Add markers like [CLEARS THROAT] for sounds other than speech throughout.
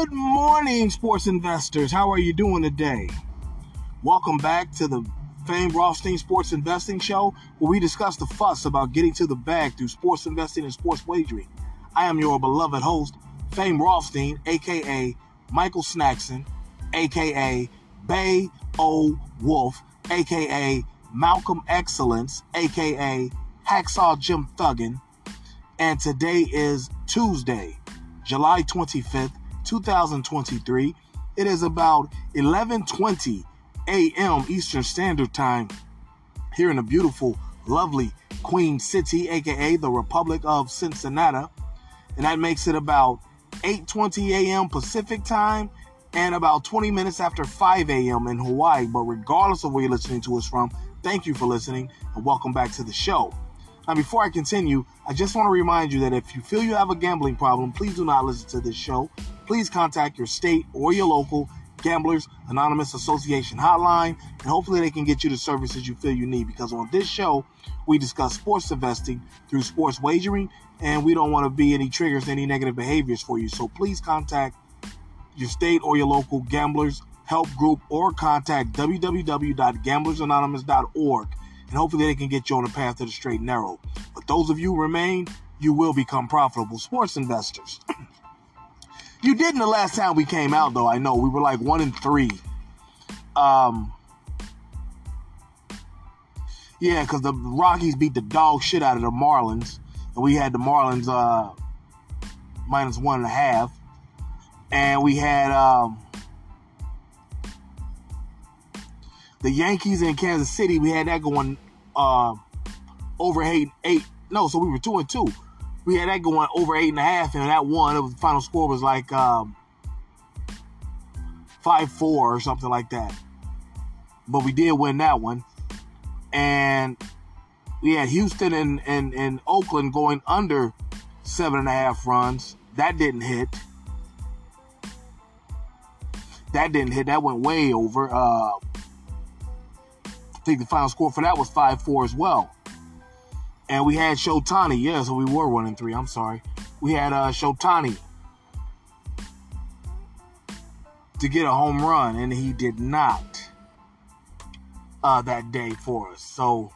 Good morning, sports investors. How are you doing today? Welcome back to the famed Rothstein Sports Investing Show, where we discuss the fuss about getting to the bag through sports investing and sports wagering. I am your beloved host, Fame Rothstein, aka Michael Snackson, aka Bay O Wolf, aka Malcolm Excellence, aka Hacksaw Jim Thuggin, and today is Tuesday, July 25th, 2023. It is about 11:20 a.m. Eastern Standard Time here in the beautiful, lovely Queen City, aka the Republic of Cincinnati, and that makes it about 8:20 a.m. Pacific Time and about 20 minutes after 5 a.m. in Hawaii. But regardless of where you're listening to us from, thank you for listening and welcome back to the show. Now, before I continue, I just want to remind you that if you feel you have a gambling problem, please do not listen to this show please contact your state or your local Gamblers Anonymous Association hotline, and hopefully they can get you the services you feel you need. Because on this show, we discuss sports investing through sports wagering, and we don't want to be any triggers any negative behaviors for you. So please contact your state or your local Gamblers Help Group or contact www.gamblersanonymous.org, and hopefully they can get you on the path to the straight and narrow. But those of you remain, you will become profitable sports investors. [CLEARS THROAT] You didn't the last time we came out, though. I know we were like one and three. Um, yeah, because the Rockies beat the dog shit out of the Marlins, and we had the Marlins uh, minus one and a half, and we had um, the Yankees in Kansas City. We had that going uh, over eight, eight. No, so we were two and two we had that going over eight and a half, and that one, it was, the final score was like um, five four or something like that. But we did win that one, and we had Houston and, and, and Oakland going under seven and a half runs. That didn't hit. That didn't hit. That went way over. Uh, I think the final score for that was five four as well and we had Shotani. Yeah, so we were one and three. I'm sorry. We had uh, Shotani to get a home run, and he did not uh, that day for us. So,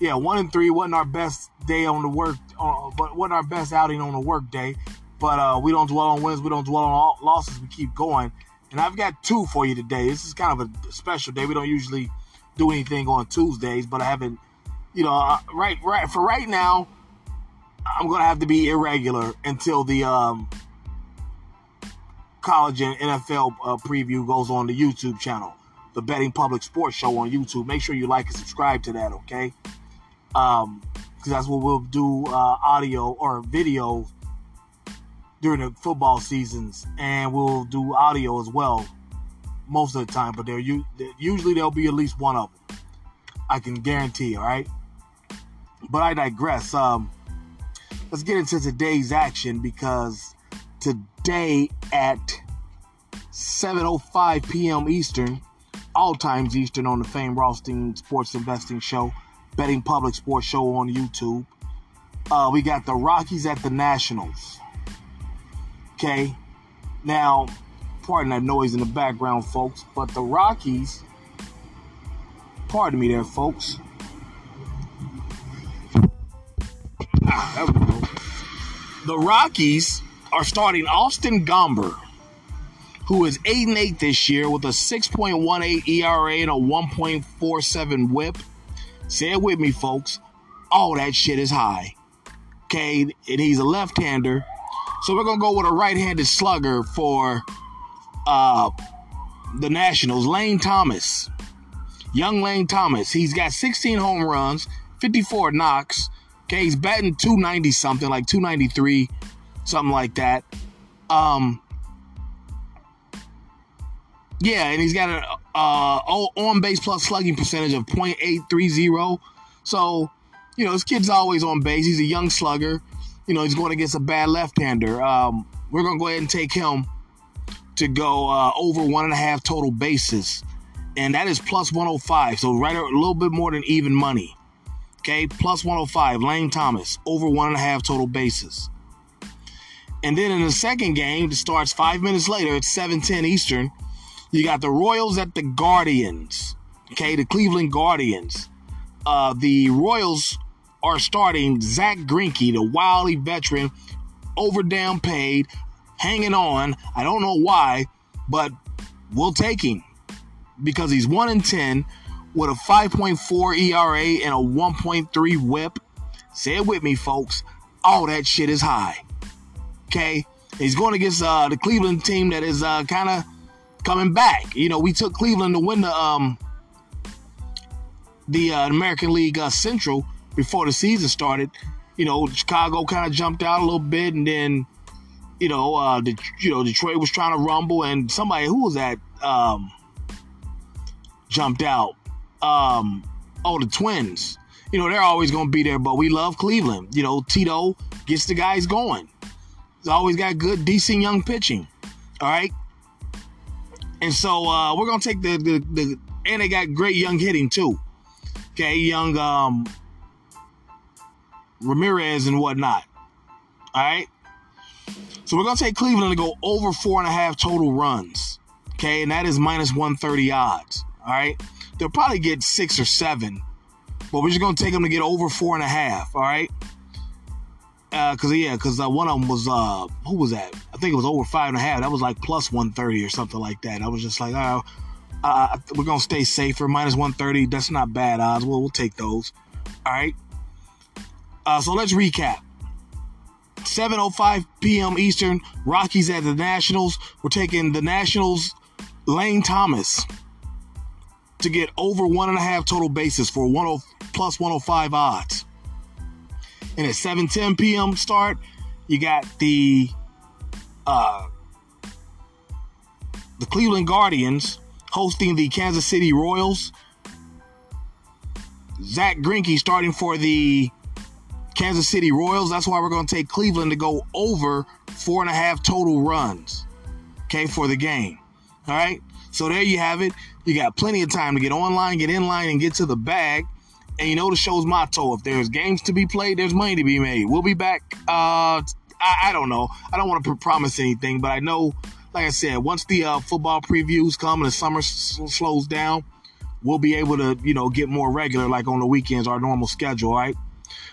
yeah, one and three wasn't our best day on the work, uh, but wasn't our best outing on the work day. But uh, we don't dwell on wins, we don't dwell on losses. We keep going. And I've got two for you today. This is kind of a special day. We don't usually do anything on Tuesdays, but I haven't you know, right, right for right now, I'm gonna have to be irregular until the um, college and NFL uh, preview goes on the YouTube channel, the Betting Public Sports Show on YouTube. Make sure you like and subscribe to that, okay? Um, because that's what we'll do uh, audio or video during the football seasons, and we'll do audio as well most of the time. But there, you usually there'll be at least one of them. I can guarantee. All right. But I digress. Um, let's get into today's action because today at 7:05 p.m. Eastern, all times Eastern on the famed Rothstein Sports Investing Show, Betting Public Sports Show on YouTube. Uh, we got the Rockies at the Nationals. Okay, now, pardon that noise in the background, folks, but the Rockies, pardon me there, folks, The Rockies are starting Austin Gomber, who is 8 and 8 this year with a 6.18 ERA and a 1.47 whip. Say it with me, folks. All that shit is high. Okay, and he's a left hander. So we're going to go with a right handed slugger for uh, the Nationals, Lane Thomas. Young Lane Thomas. He's got 16 home runs, 54 knocks, Okay, he's batting 290 something, like 293, something like that. Um, yeah, and he's got an uh, on base plus slugging percentage of .830. So, you know, this kid's always on base. He's a young slugger. You know, he's going against a bad left-hander. Um, we're going to go ahead and take him to go uh, over one and a half total bases, and that is plus 105. So right a little bit more than even money. Okay, plus 105, Lane Thomas, over one and a half total bases. And then in the second game, it starts five minutes later at 7:10 Eastern. You got the Royals at the Guardians. Okay, the Cleveland Guardians. Uh, the Royals are starting Zack Greinke, the wily veteran, overdown paid, hanging on. I don't know why, but we'll take him because he's one in ten with a 5.4 ERA and a 1.3 WHIP. Say it with me, folks. All that shit is high. Okay, he's going against uh, the Cleveland team that is uh, kind of coming back. You know, we took Cleveland to win the um, the uh, American League uh, Central before the season started. You know, Chicago kind of jumped out a little bit, and then you know, uh, the, you know, Detroit was trying to rumble, and somebody who was that um, jumped out. Um, oh, the Twins. You know, they're always going to be there, but we love Cleveland. You know, Tito gets the guys going. He's always got good, decent young pitching. All right. And so uh, we're gonna take the, the the and they got great young hitting too. Okay, young um Ramirez and whatnot. All right. So we're gonna take Cleveland to go over four and a half total runs. Okay, and that is minus 130 odds. All right. They'll probably get six or seven, but we're just gonna take them to get over four and a half. All right. Uh, cause yeah, cause uh, one of them was uh, who was that? I think it was over five and a half. That was like plus 130 or something like that. I was just like, oh, uh, we're gonna stay safer. Minus 130. That's not bad odds. Well, we'll take those. All right. Uh, so let's recap. 7:05 p.m. Eastern. Rockies at the Nationals. We're taking the Nationals. Lane Thomas to get over one and a half total bases for 10 plus 105 odds. And at 7:10 p.m. start, you got the uh, the Cleveland Guardians hosting the Kansas City Royals. Zack Greinke starting for the Kansas City Royals. That's why we're going to take Cleveland to go over four and a half total runs. Okay, for the game. All right. So there you have it. You got plenty of time to get online, get in line, and get to the bag. And you know the show's motto: if there's games to be played, there's money to be made. We'll be back. Uh, I, I don't know. I don't want to promise anything, but I know, like I said, once the uh, football previews come and the summer slows down, we'll be able to, you know, get more regular, like on the weekends, our normal schedule. right?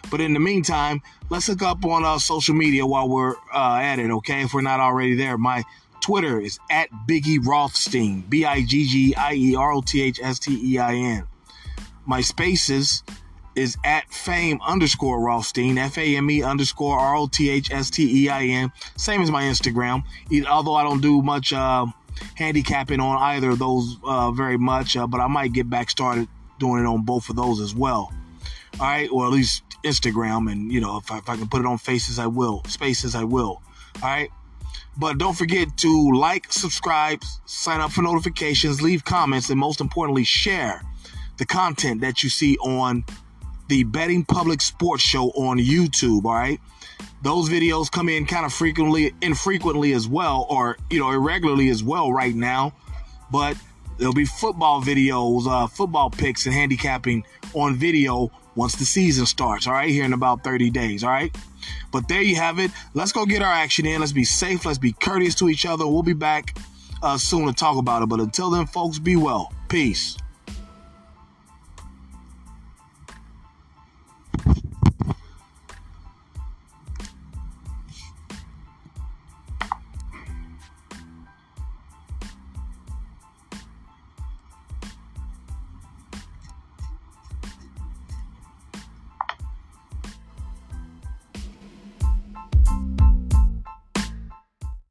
But in the meantime, let's look up on uh, social media while we're uh, at it, okay? If we're not already there. My Twitter is at Biggie Rothstein, B I G G I E R O T H S T E I N. My spaces is at fame underscore Rothstein, F A M E underscore R O T H S T E I N. Same as my Instagram, although I don't do much uh, handicapping on either of those uh, very much, uh, but I might get back started doing it on both of those as well. All right, or at least Instagram, and you know, if I, if I can put it on Faces, I will. Spaces, I will. All right. But don't forget to like, subscribe, sign up for notifications, leave comments, and most importantly, share the content that you see on the Betting Public Sports Show on YouTube. All right. Those videos come in kind of frequently, infrequently as well, or you know, irregularly as well right now. But there'll be football videos, uh, football picks, and handicapping on video once the season starts, all right, here in about 30 days, all right? But there you have it. Let's go get our action in. Let's be safe. Let's be courteous to each other. We'll be back uh, soon to talk about it. But until then, folks, be well. Peace.